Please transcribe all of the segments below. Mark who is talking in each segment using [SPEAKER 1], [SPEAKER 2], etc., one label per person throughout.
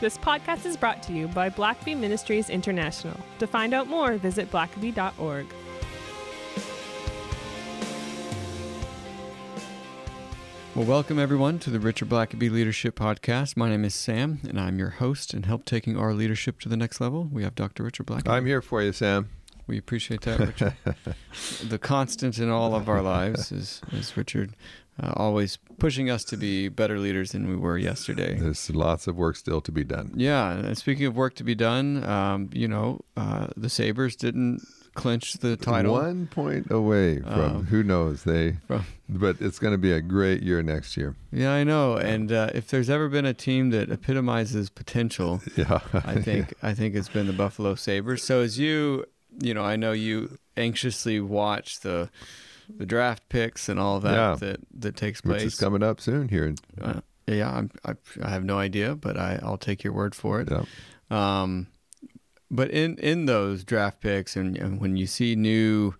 [SPEAKER 1] This podcast is brought to you by Blackaby Ministries International. To find out more, visit blackaby.org.
[SPEAKER 2] Well, welcome everyone to the Richard Blackaby Leadership Podcast. My name is Sam, and I'm your host and help taking our leadership to the next level. We have Dr. Richard Blackaby.
[SPEAKER 3] I'm here for you, Sam.
[SPEAKER 2] We appreciate that, Richard. the constant in all of our lives is, is Richard uh, always pushing us to be better leaders than we were yesterday.
[SPEAKER 3] There's lots of work still to be done.
[SPEAKER 2] Yeah, and speaking of work to be done, um, you know, uh, the Sabres didn't clinch the title.
[SPEAKER 3] One point away from
[SPEAKER 2] Um,
[SPEAKER 3] who knows they,
[SPEAKER 2] from-
[SPEAKER 3] but it's going to be a great year next year.
[SPEAKER 2] Yeah, I know. And uh, if there's ever been a team that epitomizes potential,
[SPEAKER 3] Yeah,
[SPEAKER 2] I think I think it's been the Buffalo Sabres. So as you, you know, I know you anxiously watch the the draft picks and all that
[SPEAKER 3] Yeah.
[SPEAKER 2] that that takes place.
[SPEAKER 3] which is coming up soon here.
[SPEAKER 2] Uh, yeah, I'm, I, I have no idea, but I, I'll take your word for it.
[SPEAKER 3] Yeah.
[SPEAKER 2] Um, but in in those draft picks, and, and when you see new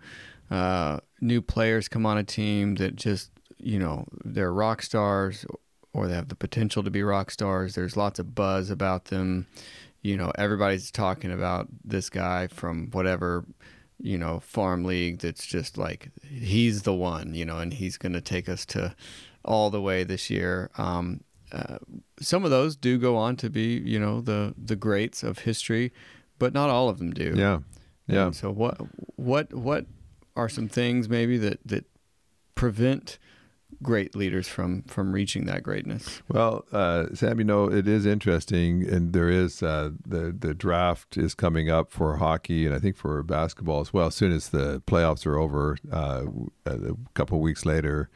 [SPEAKER 2] uh, new players come on a team that just you know they're rock stars or they have the potential to be rock stars, there's lots of buzz about them. You know, everybody's talking about this guy from whatever you know farm league that's just like he's the one. You know, and he's going to take us to all the way this year. Um, uh, some of those do go on to be, you know, the the greats of history, but not all of them do.
[SPEAKER 3] Yeah, yeah.
[SPEAKER 2] And so what what what are some things maybe that that prevent great leaders from from reaching that greatness?
[SPEAKER 3] Well, uh, Sam, you know it is interesting, and there is uh, the the draft is coming up for hockey, and I think for basketball as well. As soon as the playoffs are over, uh, a couple weeks later,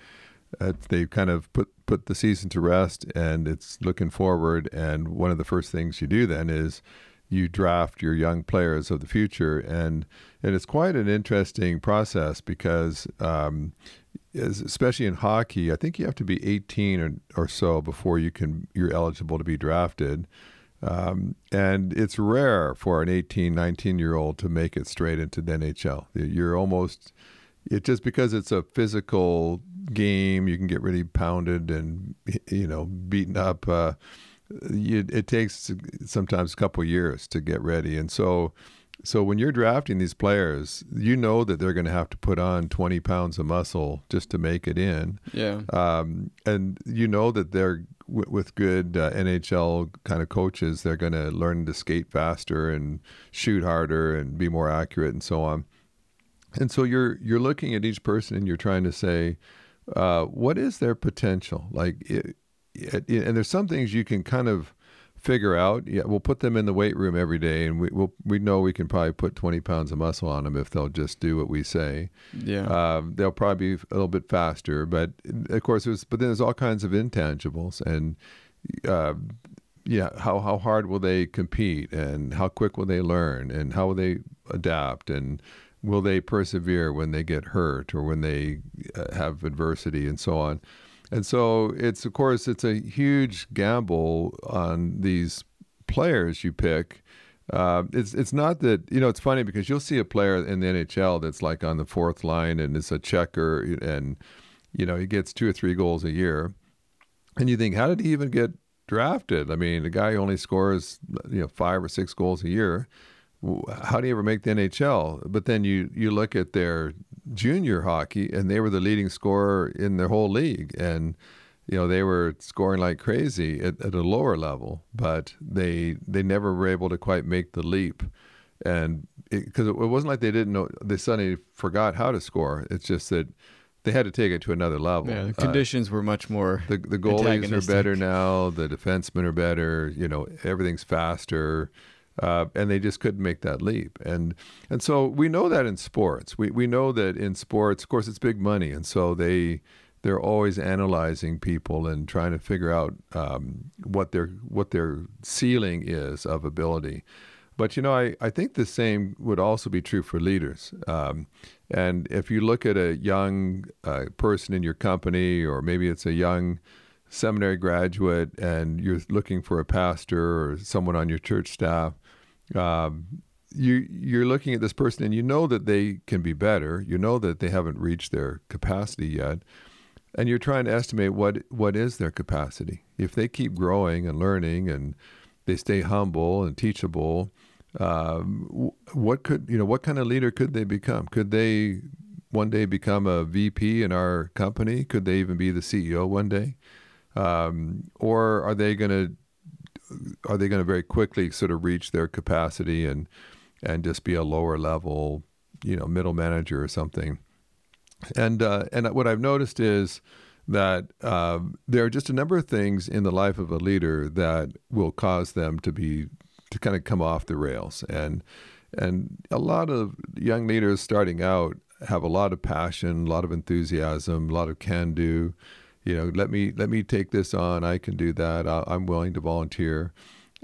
[SPEAKER 3] uh, they kind of put put the season to rest, and it's looking forward. And one of the first things you do then is you draft your young players of the future, and and it's quite an interesting process because. Um, is especially in hockey, I think you have to be 18 or, or so before you can you're eligible to be drafted. Um, and it's rare for an 18, 19 year old to make it straight into the NHL. You're almost it just because it's a physical game, you can get really pounded and you know beaten up. Uh, you, it takes sometimes a couple years to get ready, and so so when you're drafting these players, you know that they're going to have to put on 20 pounds of muscle just to make it in.
[SPEAKER 2] Yeah.
[SPEAKER 3] Um, and you know that they're w- with good uh, NHL kind of coaches, they're going to learn to skate faster and shoot harder and be more accurate and so on. And so you're you're looking at each person and you're trying to say, uh, what is their potential? Like, it, it, and there's some things you can kind of figure out. Yeah, we'll put them in the weight room every day, and we we'll, we know we can probably put 20 pounds of muscle on them if they'll just do what we say.
[SPEAKER 2] Yeah.
[SPEAKER 3] Um, they'll probably be a little bit faster, but of course, there's but then there's all kinds of intangibles, and uh, yeah, how how hard will they compete, and how quick will they learn, and how will they adapt, and will they persevere when they get hurt or when they uh, have adversity, and so on. And so it's of course it's a huge gamble on these players you pick. Uh, it's it's not that you know it's funny because you'll see a player in the NHL that's like on the fourth line and is a checker and you know he gets two or three goals a year, and you think how did he even get drafted? I mean, the guy only scores you know five or six goals a year. How do you ever make the NHL? But then you you look at their junior hockey and they were the leading scorer in their whole league and you know they were scoring like crazy at, at a lower level but they they never were able to quite make the leap and because it, it, wasn't like they didn't know they suddenly forgot how to score it's just that they had to take it to another level
[SPEAKER 2] yeah, the
[SPEAKER 3] Uh,
[SPEAKER 2] conditions were much more.
[SPEAKER 3] the the goalies are better now. The defensemen are better. You know, everything's faster, uh, and they just couldn't make that leap. And and so we know that in sports. We we know that in sports, of course, it's big money, and so they they're always analyzing people and trying to figure out um, what their what their ceiling is of ability. But you know, I, I think the same would also be true for leaders. Um, and if you look at a young uh, person in your company, or maybe it's a young seminary graduate, and you're looking for a pastor or someone on your church staff, um, you you're looking at this person and you know that they can be better. You know that they haven't reached their capacity yet, and you're trying to estimate what what is their capacity. If they keep growing and learning and they stay humble and teachable. Um, what could you know? What kind of leader could they become? Could they one day become a VP in our company? Could they even be the CEO one day? Um, or are they going to are they going to very quickly sort of reach their capacity and and just be a lower level, you know, middle manager or something? And uh, and what I've noticed is that uh, there are just a number of things in the life of a leader that will cause them to be to kind of come off the rails and and a lot of young leaders starting out have a lot of passion, a lot of enthusiasm, a lot of can do. You know, let me let me take this on. I can do that. I, am willing to volunteer.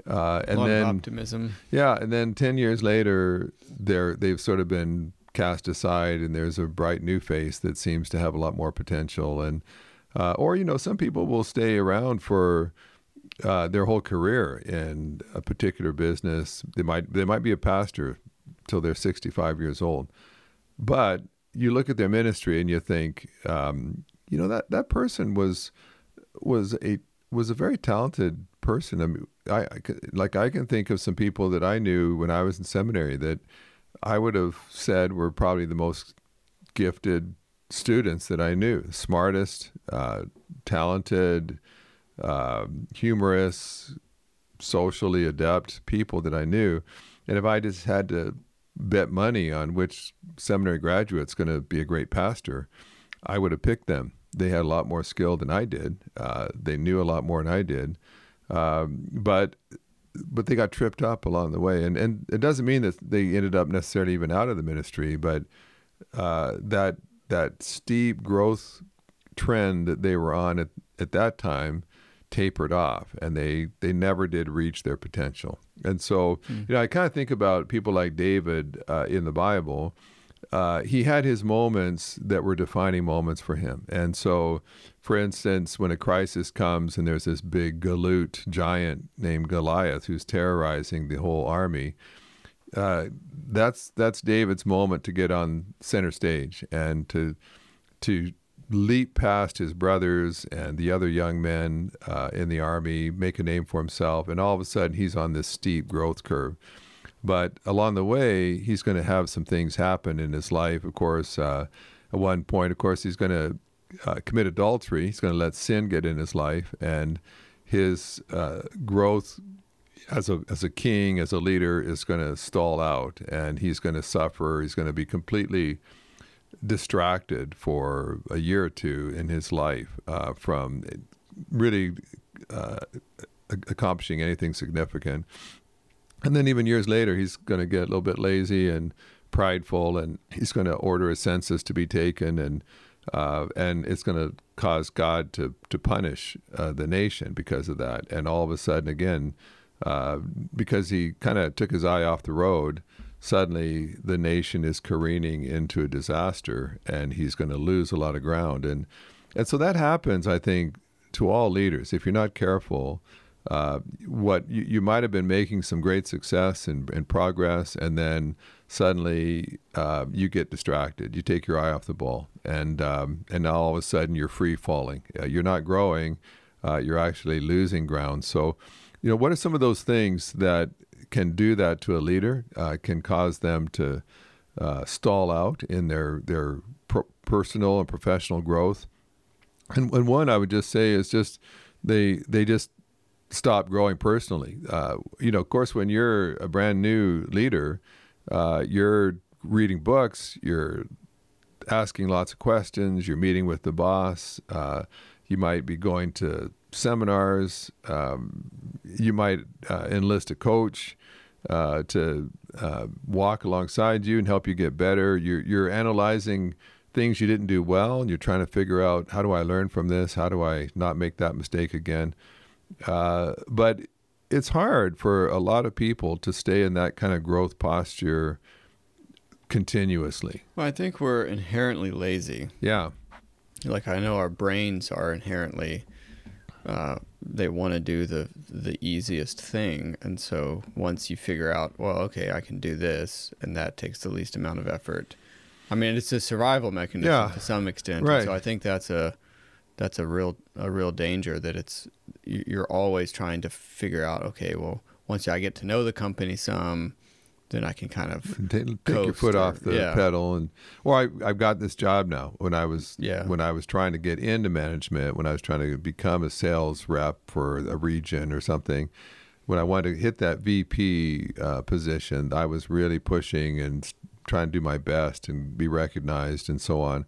[SPEAKER 2] Uh, and then optimism.
[SPEAKER 3] Yeah, and then ten years later, they're they've sort of been cast aside, and there's a bright new face that seems to have a lot more potential. And uh, or you know, some people will stay around for uh, their whole career in a particular business. They might they might be a pastor till they're 65 years old. But you look at their ministry and you think, um, you know, that that person was was a was a very talented person. I mean, I, I like I can think of some people that I knew when I was in seminary that I would have said were probably the most gifted students that I knew, smartest, uh, talented, uh, humorous, socially adept people that I knew. And if I just had to bet money on which seminary graduate's going to be a great pastor, I would have picked them. They had a lot more skill than I did. Uh, they knew a lot more than I did, um, but but they got tripped up along the way. And and it doesn't mean that they ended up necessarily even out of the ministry, but uh, that that steep growth trend that they were on at, at that time tapered off and they they never did reach their potential and so mm. you know i kind of think about people like david uh, in the bible uh, he had his moments that were defining moments for him and so for instance when a crisis comes and there's this big galoot giant named goliath who's terrorizing the whole army uh, that's that's david's moment to get on center stage and to to leap past his brothers and the other young men uh, in the army, make a name for himself, and all of a sudden he's on this steep growth curve. But along the way, he's going to have some things happen in his life. Of course, uh, at one point, of course, he's going to uh, commit adultery. He's going to let sin get in his life, and his uh, growth as a as a king, as a leader, is going to stall out, and he's going to suffer. He's going to be completely distracted for a year or two in his life uh, from really uh, accomplishing anything significant. And then even years later, he's going to get a little bit lazy and prideful, and he's going to order a census to be taken, and uh, and it's going to cause God to to punish uh, the nation because of that. And all of a sudden, again, uh, because he kind of took his eye off the road, suddenly the nation is careening into a disaster and he's going to lose a lot of ground. And, and so that happens, I think, to all leaders. If you're not careful, uh, what you, you, might have been making some great success and, and progress, and then suddenly uh, you get distracted. You take your eye off the ball, and um, and now all of a sudden you're free falling. Uh, you're not growing. Uh, you're actually losing ground. So, you know, what are some of those things that can do that to a leader, uh, can cause them to uh, stall out in their their pro- personal and professional growth. And, and, one I would just say is just they they just stop growing personally. Uh, you know, of course, when you're a brand new leader, uh, you're reading books, you're asking lots of questions, you're meeting with the boss. Uh, you might be going to seminars. Um, you might uh, enlist a coach uh, to uh, walk alongside you and help you get better. You're, you're analyzing things you didn't do well, and you're trying to figure out how do I learn from this? How do I not make that mistake again? Uh, but it's hard for a lot of people to stay in that kind of growth posture continuously.
[SPEAKER 2] Well, I think we're inherently lazy.
[SPEAKER 3] Yeah.
[SPEAKER 2] Like I know our brains are inherently uh, they want to do the the easiest thing and so once you figure out well okay i can do this and that takes the least amount of effort i mean it's a survival mechanism yeah, to some extent
[SPEAKER 3] right.
[SPEAKER 2] so i think that's a that's a real a real danger that it's you're always trying to figure out okay well once I get to know the company some, then I can kind of
[SPEAKER 3] take, take your foot
[SPEAKER 2] or,
[SPEAKER 3] off the
[SPEAKER 2] yeah.
[SPEAKER 3] pedal and or I I've got this job now when I was
[SPEAKER 2] Yeah.
[SPEAKER 3] when I was trying to get into management when I was trying to become a sales rep for a region or something when I wanted to hit that VP uh, position I was really pushing and trying to do my best and be recognized and so on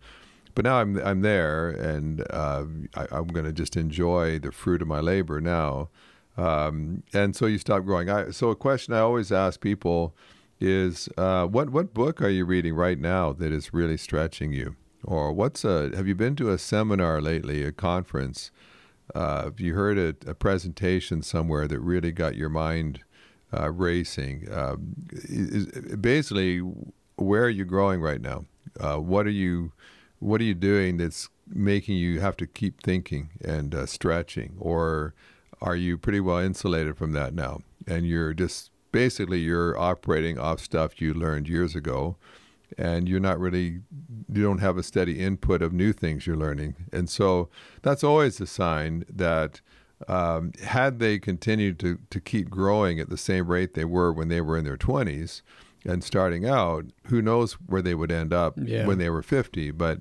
[SPEAKER 3] but now I'm I'm there and uh, I, I'm going to just enjoy the fruit of my labor now um, and so you stop growing. I, so a question I always ask people is, uh, what what book are you reading right now that is really stretching you, or what's a have you been to a seminar lately, a conference? Uh, have you heard a, a presentation somewhere that really got your mind uh, racing? Is, is- basically, where are you growing right now? Uh, what are you what are you doing that's making you have to keep thinking and uh, stretching? Or are you pretty well insulated from that now? And you're just basically you're operating off stuff you learned years ago and you're not really you don't have a steady input of new things you're learning. And so that's always a sign that um, had they continued to, to keep growing at the same rate they were when they were in their 20s and starting out who knows where they would end up
[SPEAKER 2] Yeah.
[SPEAKER 3] when they were 50 but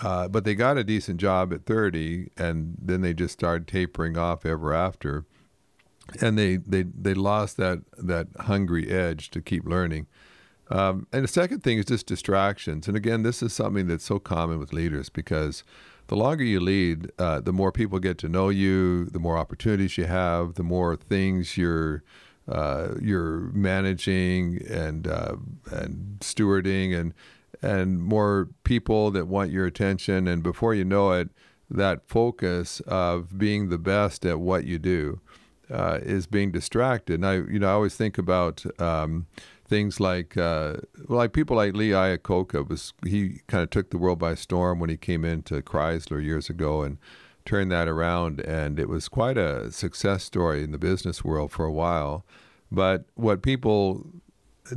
[SPEAKER 3] uh, but they got a decent job at 30 and then they just started tapering off ever after and they, they, they lost that, that hungry edge to keep learning um, and the second thing is just distractions. And again, this is something that's so common with leaders because the longer you lead, uh, the more people get to know you, the more opportunities you have, the more things you're uh, you're managing and uh, and stewarding, and and more people that want your attention. And before you know it, that focus of being the best at what you do uh, is being distracted. And I, you know, I always think about um, things like, uh, like people like Lee Iacocca was he kind of took the world by storm when he came into Chrysler years ago and turned that around, and it was quite a success story in the business world for a while. But what people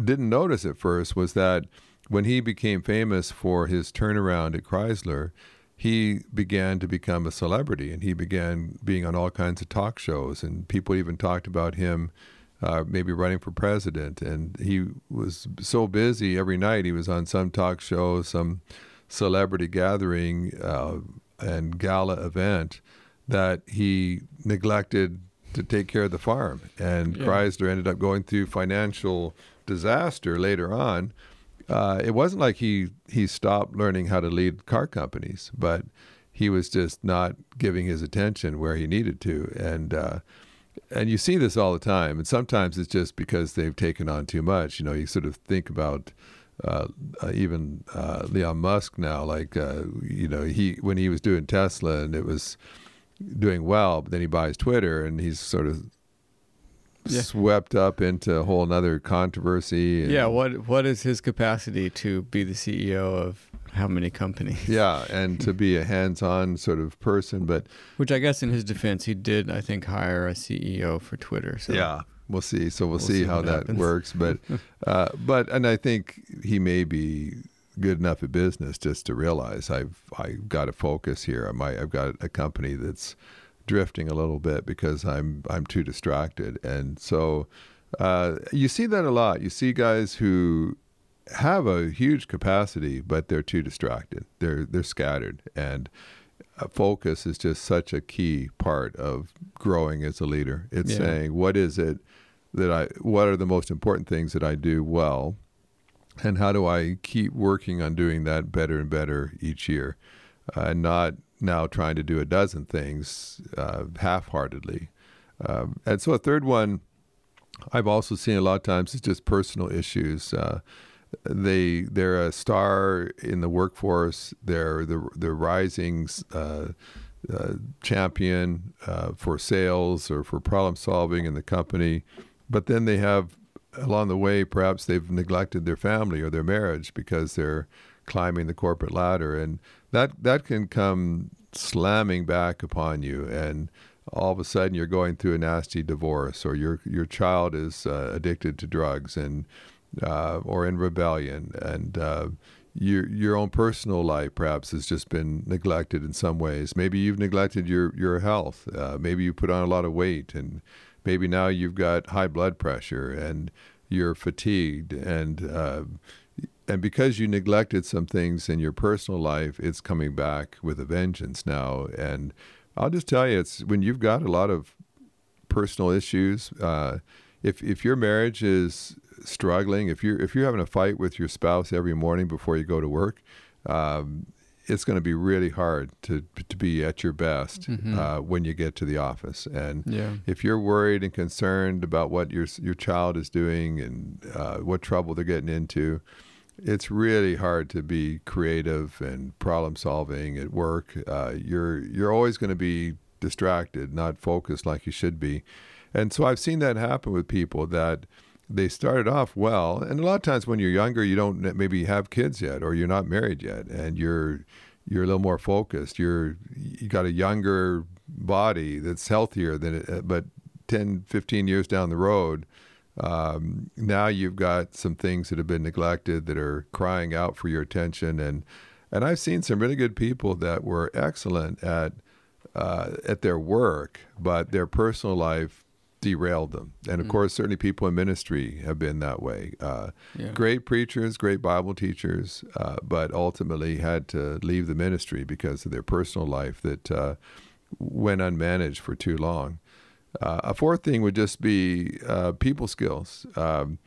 [SPEAKER 3] didn't notice at first was that when he became famous for his turnaround at Chrysler, he began to become a celebrity and he began being on all kinds of talk shows and people even talked about him uh, maybe running for president and he was so busy every night he was on some talk show some celebrity gathering uh, and gala event that he neglected to take care of the farm and
[SPEAKER 2] Yeah.
[SPEAKER 3] chrysler ended up going through financial disaster later on uh, it wasn't like he he stopped learning how to lead car companies, but he was just not giving his attention where he needed to, and uh, and you see this all the time. And sometimes it's just because they've taken on too much. You know, you sort of think about. Uh, uh, even uh, Elon Musk now, like uh, you know, he when he was doing Tesla and it was doing well, but then he buys Twitter and he's sort of
[SPEAKER 2] Yeah.
[SPEAKER 3] swept up into a whole other controversy. And,
[SPEAKER 2] Yeah, what what is his capacity to be the CEO of how many companies?
[SPEAKER 3] Yeah, and to be a hands-on sort of person, but
[SPEAKER 2] Which I guess in his defense, he did I think hire a CEO for Twitter. So
[SPEAKER 3] yeah, we'll see. So we'll,
[SPEAKER 2] We'll
[SPEAKER 3] see,
[SPEAKER 2] see
[SPEAKER 3] how that
[SPEAKER 2] happens.
[SPEAKER 3] works. But uh, but and I think he may be good enough at business just to realize I've I've got to focus here. I might I've got a company that's drifting a little bit because I'm I'm too distracted, and so uh, you see that a lot. You see guys who have a huge capacity, but they're too distracted. They're they're scattered, and focus is just such a key part of growing as a leader. It's
[SPEAKER 2] Yeah.
[SPEAKER 3] saying what is it that I what are the most important things that I do well, and how do I keep working on doing that better and better each year, uh, and not now trying to do a dozen things uh, half-heartedly. Um, and so a third one I've also seen a lot of times is just personal issues. Uh, they they're a star in the workforce. They're the the rising uh, uh, champion uh, for sales or for problem solving in the company, but then they have along the way perhaps they've neglected their family or their marriage because they're climbing the corporate ladder, and that that can come slamming back upon you. And all of a sudden you're going through a nasty divorce or your your child is uh, addicted to drugs. And uh, or in rebellion and uh, your your own personal life perhaps has just been neglected in some ways maybe you've neglected your your health uh, maybe you put on a lot of weight and maybe now you've got high blood pressure and you're fatigued and uh, and because you neglected some things in your personal life, it's coming back with a vengeance now. And I'll just tell you, it's when you've got a lot of personal issues. Uh, if if your marriage is struggling, if you're if you're having a fight with your spouse every morning before you go to work, um, it's going to be really hard to to be at your best mm-hmm. uh, when you get to the office. And yeah. if you're worried and concerned about what your your child is doing and uh, what trouble they're getting into, it's really hard to be creative and problem solving at work. Uh, you're you're always going to be distracted, not focused like you should be. And so I've seen that happen with people that they started off well, and a lot of times when you're younger, you don't maybe have kids yet, or you're not married yet, and you're you're a little more focused. You're you got a younger body that's healthier than it, but 10, 15 years down the road, um, now you've got some things that have been neglected that are crying out for your attention, and and I've seen some really good people that were excellent at uh, at their work, but their personal life derailed them. And of mm. course, certainly people in ministry have been that way. Uh, yeah. Great preachers, great Bible teachers, uh, but ultimately had to leave the ministry because of their personal life that uh, went unmanaged for too long. Uh, a fourth thing would just be uh, people skills. Um,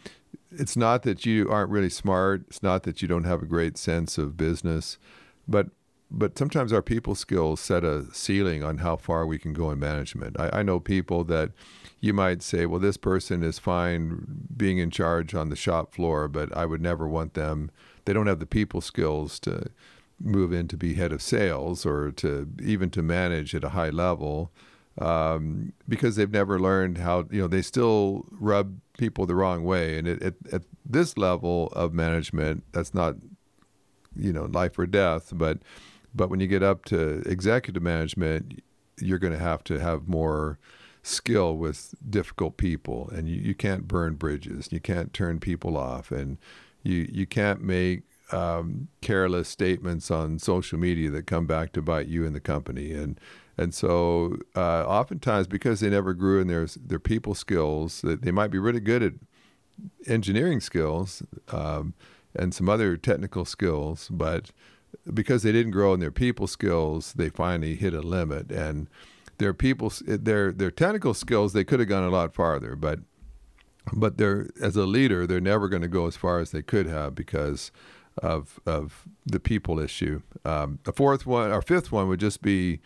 [SPEAKER 3] it's not that you aren't really smart. It's not that you don't have a great sense of business, but but sometimes our people skills set a ceiling on how far we can go in management. I, I know people that you might say, well, this person is fine being in charge on the shop floor, but I would never want them. They don't have the people skills to move in to be head of sales or to even to manage at a high level um, because they've never learned how you know they still rub people the wrong way and it, it, at this level of management that's not you know life or death but but when you get up to executive management you're going to have to have more skill with difficult people and you, you can't burn bridges. You can't turn people off and you you can't make um, careless statements on social media that come back to bite you and the company. And and so, uh, oftentimes, because they never grew in their their people skills, they might be really good at engineering skills um, and some other technical skills, but because they didn't grow in their people skills, they finally hit a limit. And their people, their their technical skills, they could have gone a lot farther, but but they're as a leader, they're never going to go as far as they could have because of of the people issue. Um, a fourth one, or fifth one, would just be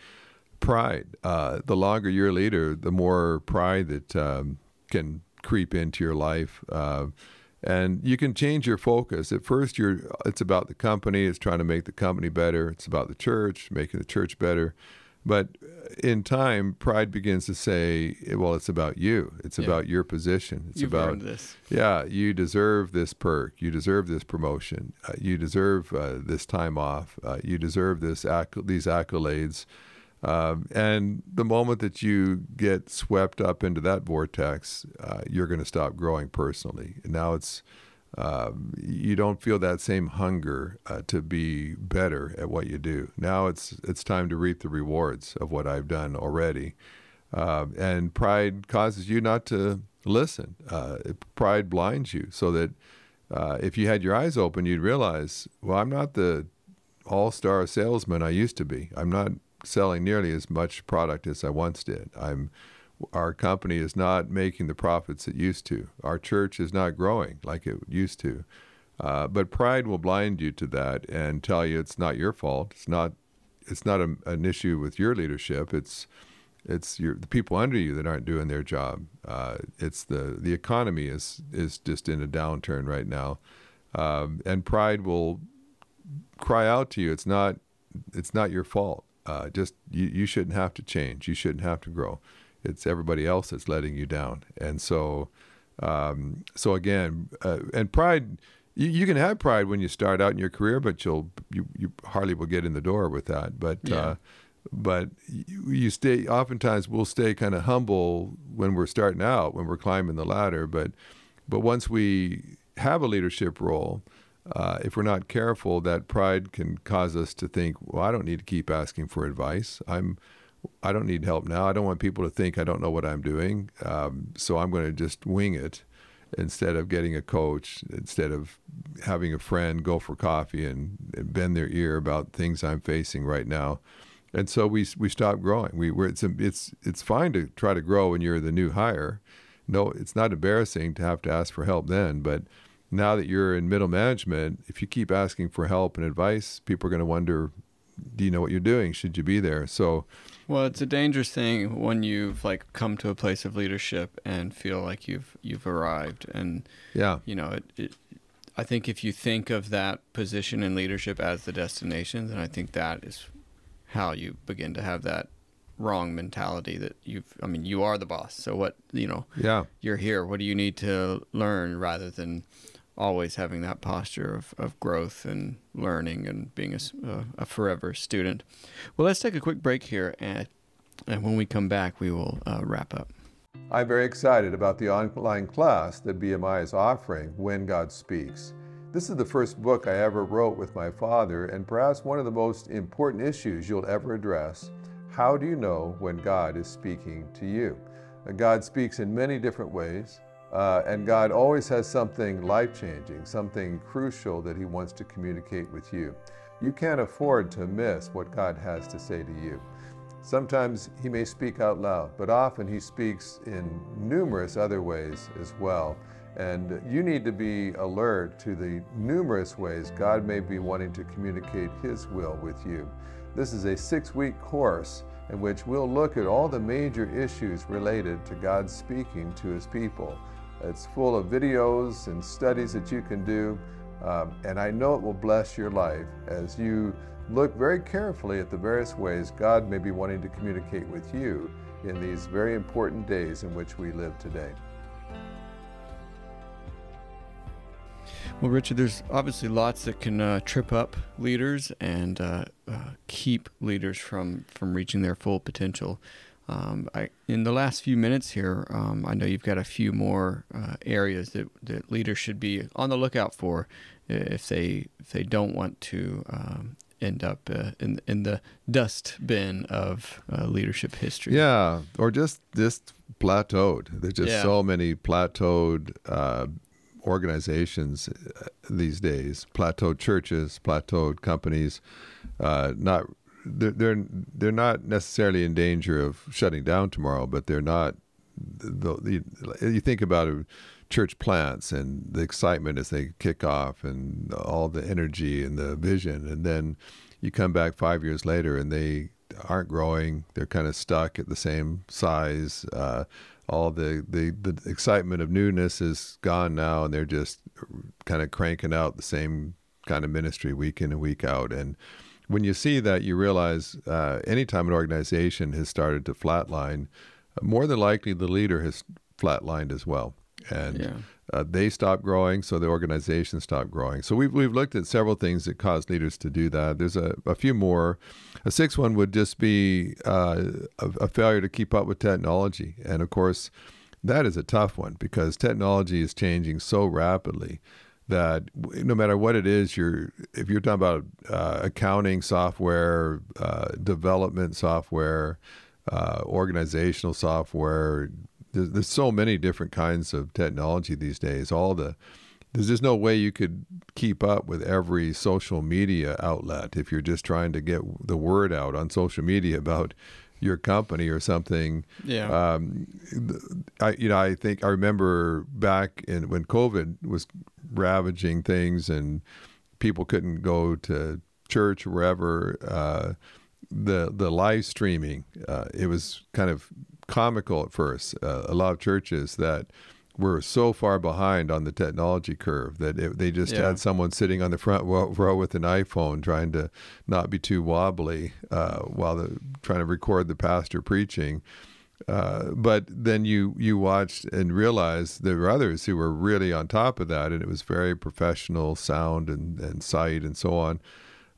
[SPEAKER 3] pride. Uh, the longer you're a leader, the more pride that um, can creep into your life. Uh, and you can change your focus. At first, you're it's about the company. It's trying to make the company better. It's about the church, making the church better. But in time, pride begins to say, "Well, it's about you. It's yeah. about your position. It's
[SPEAKER 2] You've
[SPEAKER 3] about
[SPEAKER 2] this.
[SPEAKER 3] Yeah, you deserve this perk. You deserve this promotion. Uh, you deserve uh, this time off. Uh, you deserve this acc- these accolades." Um, and the moment that you get swept up into that vortex, uh, you're going to stop growing personally. And now it's um, you don't feel that same hunger uh, to be better at what you do. Now it's it's time to reap the rewards of what I've done already. Uh, and pride causes you not to listen. Uh, pride blinds you so that uh, if you had your eyes open, you'd realize, well, I'm not the all-star salesman I used to be. I'm not selling nearly as much product as I once did. I'm our company is not making the profits it used to. Our church is not growing like it used to. Uh, but pride will blind you to that and tell you it's not your fault. It's not. It's not a, an issue with your leadership. It's it's your, the people under you that aren't doing their job. Uh, it's the the economy is is just in a downturn right now, um, and pride will cry out to you. It's not it's not your fault. Uh, just you, you shouldn't have to change. You shouldn't have to grow. It's everybody else that's letting you down. And so, um, so again, uh, and pride. You, you, can have pride when you start out in your career, but you'll you, you hardly will get in the door with that. But yeah. uh, but you, you stay. Oftentimes, we'll stay kind of humble when we're starting out, when we're climbing the ladder. But but once we have a leadership role, uh, if we're not careful, that pride can cause us to think, well, I don't need to keep asking for advice. I'm I don't need help now. I don't want people to think I don't know what I'm doing. Um, so I'm going to just wing it instead of getting a coach, instead of having a friend go for coffee and, and bend their ear about things I'm facing right now. And so we we stopped growing. We were it's it's it's fine to try to grow when you're the new hire. No, it's not embarrassing to have to ask for help then, but now that you're in middle management, if you keep asking for help and advice, people are going to wonder, do you know what you're doing? Should you be there? So
[SPEAKER 2] well, it's a dangerous thing when you've like come to a place of leadership and feel like you've you've arrived, and
[SPEAKER 3] yeah,
[SPEAKER 2] you know, it, it, I think if you think of that position in leadership as the destination, then I think that is how you begin to have that wrong mentality that you've. I mean, you are the boss, so what you know?
[SPEAKER 3] Yeah,
[SPEAKER 2] you're here. What do you need to learn rather than always having that posture of, of growth and learning and being a, uh, a forever student. Well, let's take a quick break here, and, and when we come back, we will uh, wrap up.
[SPEAKER 3] I'm very excited about the online class that BMI is offering, When God Speaks. This is the first book I ever wrote with my father, and perhaps one of the most important issues you'll ever address. How do you know when God is speaking to you? God speaks in many different ways. Uh, and God always has something life changing, something crucial that He wants to communicate with you. You can't afford to miss what God has to say to you. Sometimes He may speak out loud, but often He speaks in numerous other ways as well. And you need to be alert to the numerous ways God may be wanting to communicate His will with you. This is a six week course in which we'll look at all the major issues related to God speaking to His people. It's full of videos and studies that you can do. Um, and I know it will bless your life as you look very carefully at the various ways God may be wanting to communicate with you in these very important days in which we live today.
[SPEAKER 2] Well, Richard, there's obviously lots that can uh, trip up leaders and uh, uh, keep leaders from, from reaching their full potential. Um, I, in the last few minutes here, um, I know you've got a few more uh, areas that, that leaders should be on the lookout for if they if they don't want to um, end up uh, in in the dust bin of uh, leadership history.
[SPEAKER 3] Yeah, or just just plateaued. There's just yeah. so many plateaued uh, organizations uh, these days, plateaued churches, plateaued companies, uh, not they're, they're they're not necessarily in danger of shutting down tomorrow, but they're not. The, the, you think about church plants and the excitement as they kick off, and all the energy and the vision, and then you come back five years later and they aren't growing. They're kind of stuck at the same size. Uh, all the, the the excitement of newness is gone now, and they're just kind of cranking out the same kind of ministry week in and week out, and when you see that, you realize uh, anytime an organization has started to flatline, more than likely the leader has flatlined as well. And yeah. uh, they stop growing, so the organization stopped growing. So we've, we've looked at several things that cause leaders to do that. There's a, a few more. A sixth one would just be uh, a, a failure to keep up with technology. And of course, that is a tough one because technology is changing so rapidly that no matter what it is, you're if you're talking about uh, accounting software, uh, development software, uh, organizational software, there's, there's, so many different kinds of technology these days. All the there's just no way you could keep up with every social media outlet if you're just trying to get the word out on social media about your company or something.
[SPEAKER 2] Yeah. Um,
[SPEAKER 3] I you know I think I remember back in when COVID was ravaging things and people couldn't go to church or wherever. Uh, the the live streaming uh, it was kind of comical at first. Uh, a lot of churches that were so far behind on the technology curve that it, they just yeah. had someone sitting on the front row with an iPhone trying to not be too wobbly uh, while the, trying to record the pastor preaching. Uh, but then you you watched and realized there were others who were really on top of that, and it was very professional sound and, and sight and so on.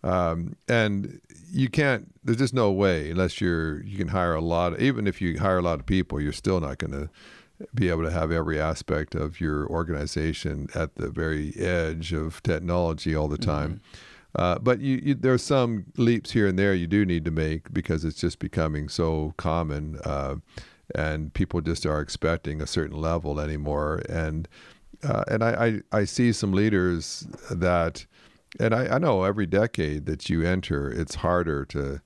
[SPEAKER 3] Um, and you can't. There's just no way unless you're you can hire a lot. Even if you hire a lot of people, you're still not going to be able to have every aspect of your organization at the very edge of technology all the time. Mm-hmm. Uh, but you, you, there are some leaps here and there you do need to make because it's just becoming so common, uh, and people just are expecting a certain level anymore. And uh, and I, I, I see some leaders that, and I, I know every decade that you enter, it's harder to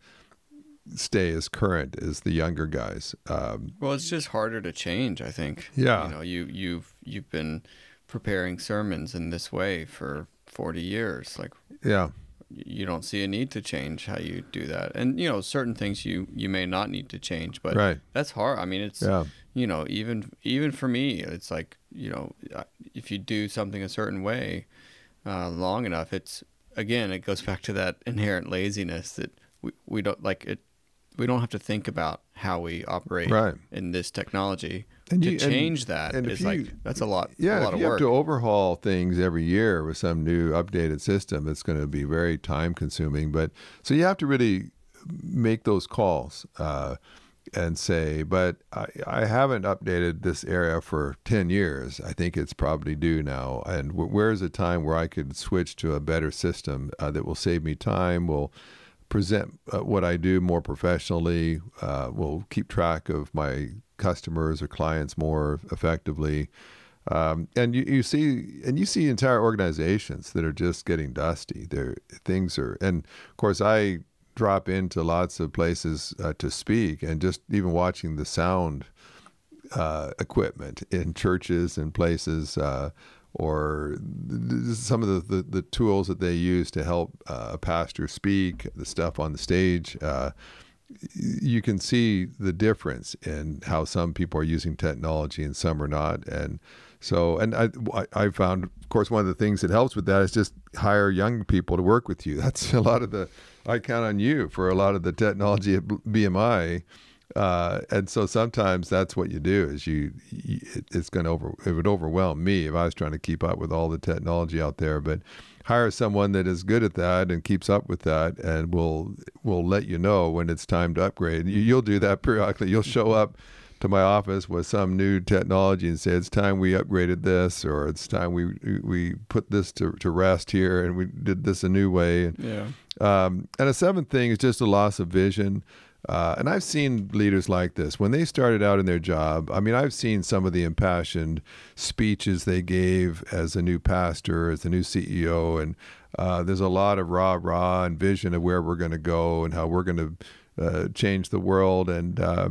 [SPEAKER 3] stay as current as the younger guys. Um,
[SPEAKER 2] well, it's just harder to change. I think.
[SPEAKER 3] Yeah.
[SPEAKER 2] You know, you you've you've been preparing sermons in this way for 40 years. Like,
[SPEAKER 3] yeah,
[SPEAKER 2] you don't see a need to change how you do that. And you know, certain things you you may not need to change, but
[SPEAKER 3] right.
[SPEAKER 2] that's hard. I mean, it's
[SPEAKER 3] yeah.
[SPEAKER 2] you know, even even for me, it's like you know, if you do something a certain way uh, long enough, it's again, it goes back to that inherent laziness that we, we don't like it. We don't have to think about how we operate
[SPEAKER 3] right.
[SPEAKER 2] in this technology
[SPEAKER 3] and
[SPEAKER 2] to
[SPEAKER 3] you,
[SPEAKER 2] change
[SPEAKER 3] and,
[SPEAKER 2] that
[SPEAKER 3] and
[SPEAKER 2] is
[SPEAKER 3] you,
[SPEAKER 2] like that's a lot.
[SPEAKER 3] Yeah,
[SPEAKER 2] a lot
[SPEAKER 3] if you
[SPEAKER 2] of
[SPEAKER 3] have
[SPEAKER 2] work.
[SPEAKER 3] to overhaul things every year with some new updated system, it's going to be very time consuming. But so you have to really make those calls uh, and say, but I, I haven't updated this area for ten years. I think it's probably due now. And w- where's a time where I could switch to a better system uh, that will save me time? Will present uh, what I do more professionally. Uh, will keep track of my customers or clients more effectively. Um, and you, you see, and you see entire organizations that are just getting dusty. There, things are, and of course, I drop into lots of places uh, to speak, and just even watching the sound uh, equipment in churches and places, uh, or some of the, the, the, tools that they use to help uh, a pastor speak, the stuff on the stage. Uh, you can see the difference in how some people are using technology and some are not. And so, and I, I found, of course, one of the things that helps with that is just hire young people to work with you. That's a lot of the, I count on you for a lot of the technology at BMI. Uh, and so sometimes that's what you do is you, you it's going to over it would overwhelm me if I was trying to keep up with all the technology out there. But hire someone that is good at that and keeps up with that and will will let you know when it's time to upgrade. You, you'll do that periodically. You'll show up to my office with some new technology and say it's time we upgraded this or it's time we we put this to, to rest here and we did this a new way.
[SPEAKER 2] Yeah.
[SPEAKER 3] um, and a seventh thing is just a loss of vision uh, and I've seen leaders like this when they started out in their job. I mean, I've seen some of the impassioned speeches they gave as a new pastor, as a new CEO, and uh, there's a lot of rah rah and vision of where we're going to go and how we're going to uh, change the world, and uh,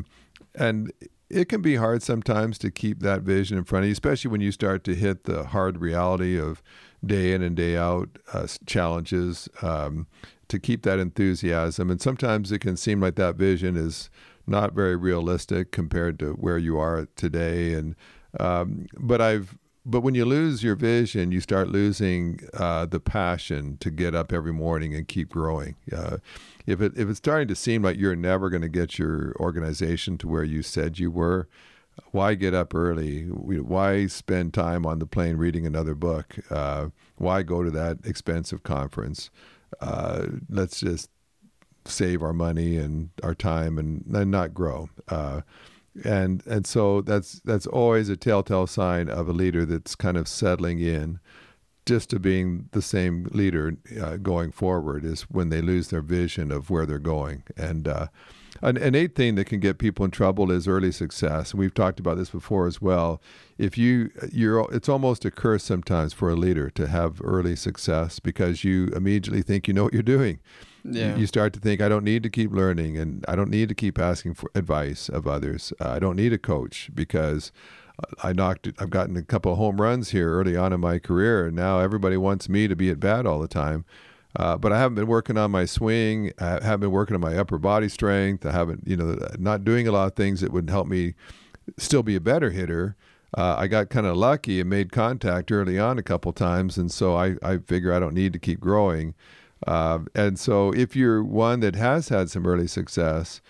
[SPEAKER 3] and it can be hard sometimes to keep that vision in front of you, especially when you start to hit the hard reality of day in and day out uh, challenges. Um, to keep that enthusiasm. And sometimes it can seem like that vision is not very realistic compared to where you are today. And um, but I've but when you lose your vision, you start losing uh, the passion to get up every morning and keep growing. Uh, if it if it's starting to seem like you're never going to get your organization to where you said you were, why get up early? Why spend time on the plane reading another book? Uh, why go to that expensive conference? Uh, let's just save our money and our time and, and not grow. Uh, and and so that's that's always a telltale sign of a leader that's kind of settling in, just to being the same leader uh, going forward is when they lose their vision of where they're going. And uh, an, an eighth thing that can get people in trouble is early success. We've talked about this before as well. If you you're it's almost a curse sometimes for a leader to have early success because you immediately think you know what you're doing.
[SPEAKER 2] Yeah.
[SPEAKER 3] You start to think I don't need to keep learning and I don't need to keep asking for advice of others. Uh, I don't need a coach because I knocked I've gotten a couple of home runs here early on in my career and now everybody wants me to be at bat all the time. Uh, but I haven't been working on my swing. I haven't been working on my upper body strength. I haven't, you know, not doing a lot of things that would help me still be a better hitter. Uh, I got kind of lucky and made contact early on a couple times, and so I, I figure I don't need to keep growing. Uh, and so, if you're one that has had some early success,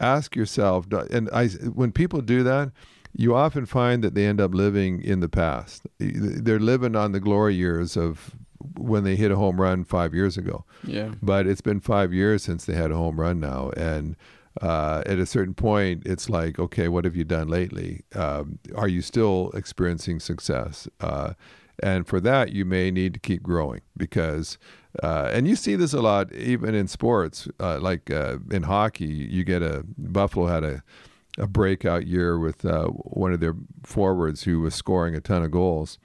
[SPEAKER 3] ask yourself. And I, when people do that, you often find that they end up living in the past. They're living on the glory years of when they hit a home run five years ago.
[SPEAKER 2] Yeah.
[SPEAKER 3] But it's been five years since they had a home run now, and uh, at a certain point, it's like, okay, what have you done lately? Um, are you still experiencing success? Uh, and for that, you may need to keep growing because uh, and you see this a lot even in sports, uh, like uh, in hockey. You get a Buffalo had a a breakout year with uh, one of their forwards who was scoring a ton of goals.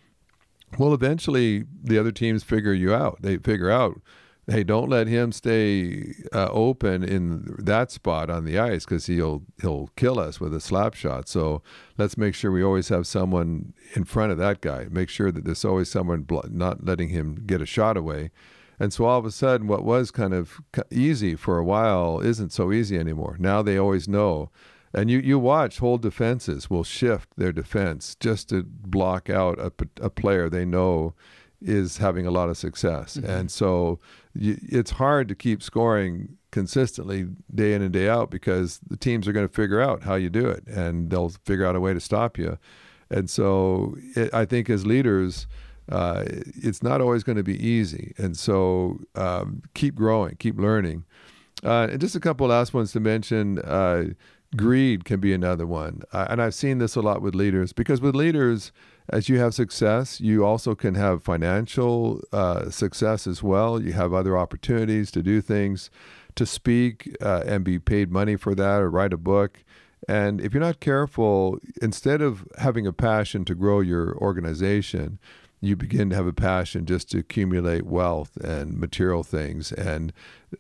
[SPEAKER 3] Well, eventually the other teams figure you out. They figure out, hey, don't let him stay uh, open in that spot on the ice because he'll he'll kill us with a slap shot. So let's make sure we always have someone in front of that guy. Make sure that there's always someone not letting him get a shot away. And so all of a sudden, what was kind of easy for a while isn't so easy anymore. Now they always know and you, you watch whole defenses will shift their defense just to block out a, a player they know is having a lot of success. Mm-hmm. And so you, it's hard to keep scoring consistently day in and day out because the teams are going to figure out how you do it and they'll figure out a way to stop you. And so it, I think as leaders, uh, it's not always going to be easy. And so um, keep growing, keep learning. Uh, and just a couple last ones to mention. Uh, Greed can be another one. Uh, and I've seen this a lot with leaders because with leaders, as you have success, you also can have financial uh, success as well. You have other opportunities to do things, to speak uh, and be paid money for that or write a book. And if you're not careful, instead of having a passion to grow your organization, you begin to have a passion just to accumulate wealth and material things. And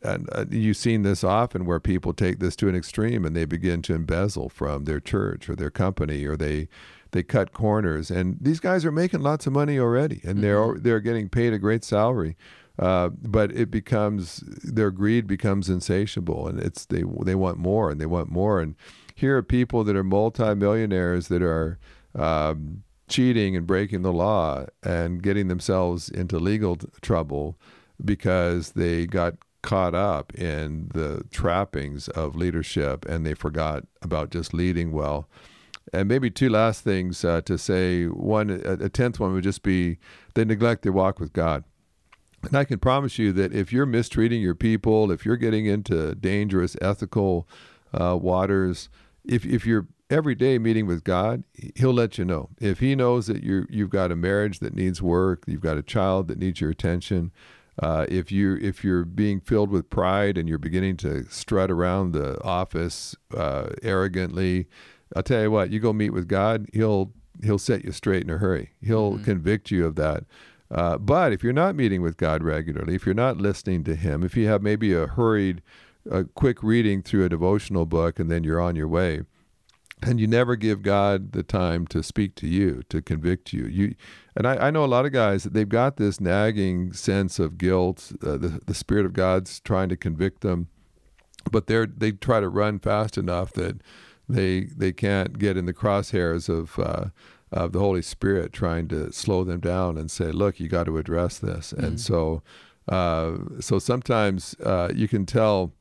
[SPEAKER 3] and uh, you've seen this often where people take this to an extreme and they begin to embezzle from their church or their company or they they cut corners. And these guys are making lots of money already and they're mm-hmm. they're getting paid a great salary uh, but it becomes their greed becomes insatiable and it's they they want more and they want more. And here are people that are multimillionaires that are um, cheating and breaking the law and getting themselves into legal trouble because they got caught up in the trappings of leadership and they forgot about just leading well. And maybe two last things uh, to say. One, a, a tenth one would just be they neglect their walk with God. And I can promise you that if you're mistreating your people, if you're getting into dangerous ethical uh, waters, if if you're every day meeting with God, He'll let you know. If He knows that you you've got a marriage that needs work, you've got a child that needs your attention, uh, if you if you're being filled with pride and you're beginning to strut around the office uh, arrogantly, I'll tell you what. You go meet with God, He'll He'll set you straight in a hurry. He'll mm-hmm. convict you of that. Uh, but if you're not meeting with God regularly, if you're not listening to Him, if you have maybe a hurried, a quick reading through a devotional book and then you're on your way, and you never give God the time to speak to you, to convict you. You, and I, I know a lot of guys that they've got this nagging sense of guilt. Uh, the the Spirit of God's trying to convict them, but they're they try to run fast enough that they they can't get in the crosshairs of uh, of the Holy Spirit trying to slow them down and say, "Look, you got to address this." Mm-hmm. And so, uh, so sometimes uh, you can tell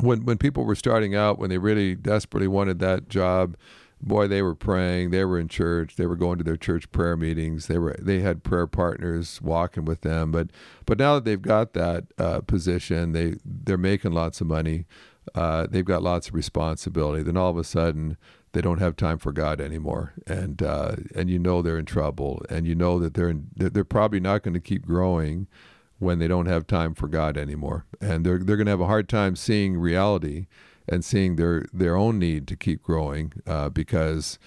[SPEAKER 3] when when people were starting out, when they really desperately wanted that job, boy, they were praying. They were in church. They were going to their church prayer meetings. They were they had prayer partners walking with them. But but now that they've got that uh, position, they they're making lots of money. Uh, they've got lots of responsibility. Then all of a sudden, they don't have time for God anymore, and uh, and you know they're in trouble, and you know that they're in, they're probably not going to keep growing when they don't have time for God anymore, and they're they're going to have a hard time seeing reality and seeing their their own need to keep growing uh, because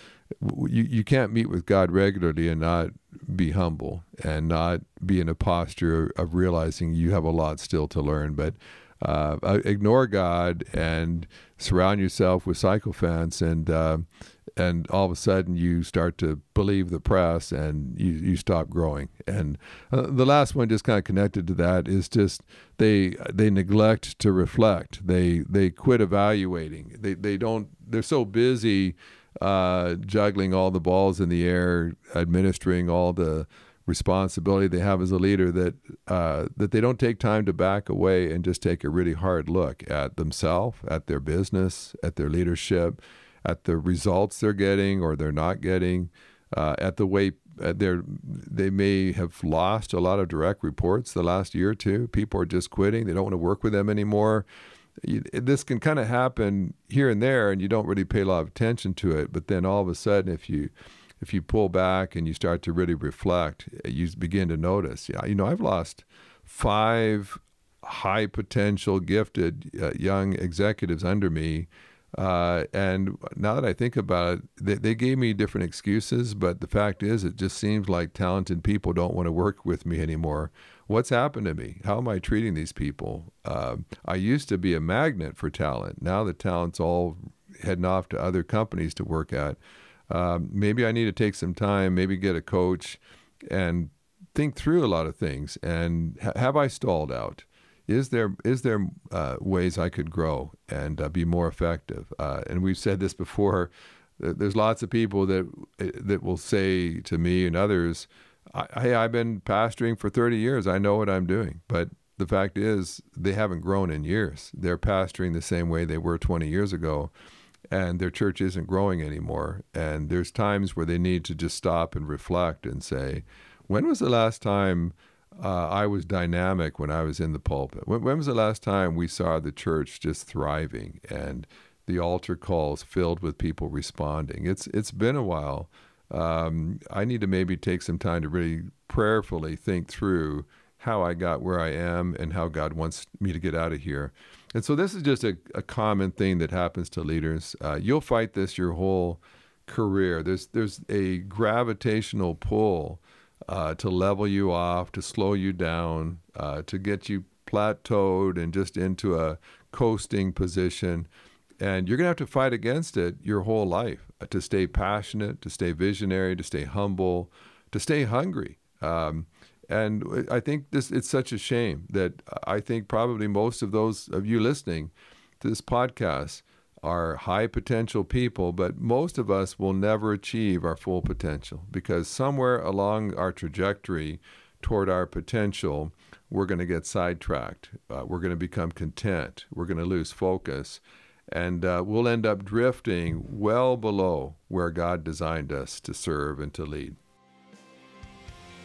[SPEAKER 3] you you can't meet with God regularly and not be humble and not be in a posture of realizing you have a lot still to learn, but. Uh, uh ignore God and surround yourself with sycophants and uh, and all of a sudden you start to believe the press and you, you stop growing. And uh, the last one just kind of connected to that is just they they neglect to reflect. They they quit evaluating. They they don't they're so busy uh, juggling all the balls in the air administering all the responsibility they have as a leader that uh, that they don't take time to back away and just take a really hard look at themselves at their business at their leadership at the results they're getting or they're not getting, uh, at the way uh, they're they may have lost a lot of direct reports the last year or two. People are just quitting; they don't want to work with them anymore. You, this can kind of happen here and there, and you don't really pay a lot of attention to it. But then all of a sudden, if you if you pull back and you start to really reflect, you begin to notice. Yeah, you know, I've lost five high potential, gifted uh, young executives under me. Uh, and now that I think about it, they, they gave me different excuses, but the fact is, it just seems like talented people don't want to work with me anymore. What's happened to me? How am I treating these people? Uh, I used to be a magnet for talent. Now the talent's all heading off to other companies to work at. Um, maybe I need to take some time, maybe get a coach and think through a lot of things. And ha- have I stalled out? Is there is there uh, ways I could grow and uh, be more effective? Uh, and we've said this before. There's lots of people that that will say to me and others, "Hey, I've been pastoring for 30 years. I know what I'm doing." But the fact is, they haven't grown in years. They're pastoring the same way they were 20 years ago and their church isn't growing anymore. And there's times where they need to just stop and reflect and say, when was the last time uh, I was dynamic when I was in the pulpit? When, when was the last time we saw the church just thriving and the altar calls filled with people responding? It's it's been a while. Um, I need to maybe take some time to really prayerfully think through how I got where I am and how God wants me to get out of here. And so this is just a, a common thing that happens to leaders. Uh, you'll fight this your whole career. There's there's a gravitational pull uh, to level you off, to slow you down, uh, to get you plateaued and just into a coasting position. And you're going to have to fight against it your whole life uh, to stay passionate, to stay visionary, to stay humble, to stay hungry. Um, and I think this it's such a shame that I think probably most of those of you listening to this podcast are high potential people, but most of us will never achieve our full potential because somewhere along our trajectory toward our potential, we're going to get sidetracked. Uh, we're going to become content. We're going to lose focus. And uh, we'll end up drifting well below where God designed us to serve and to lead.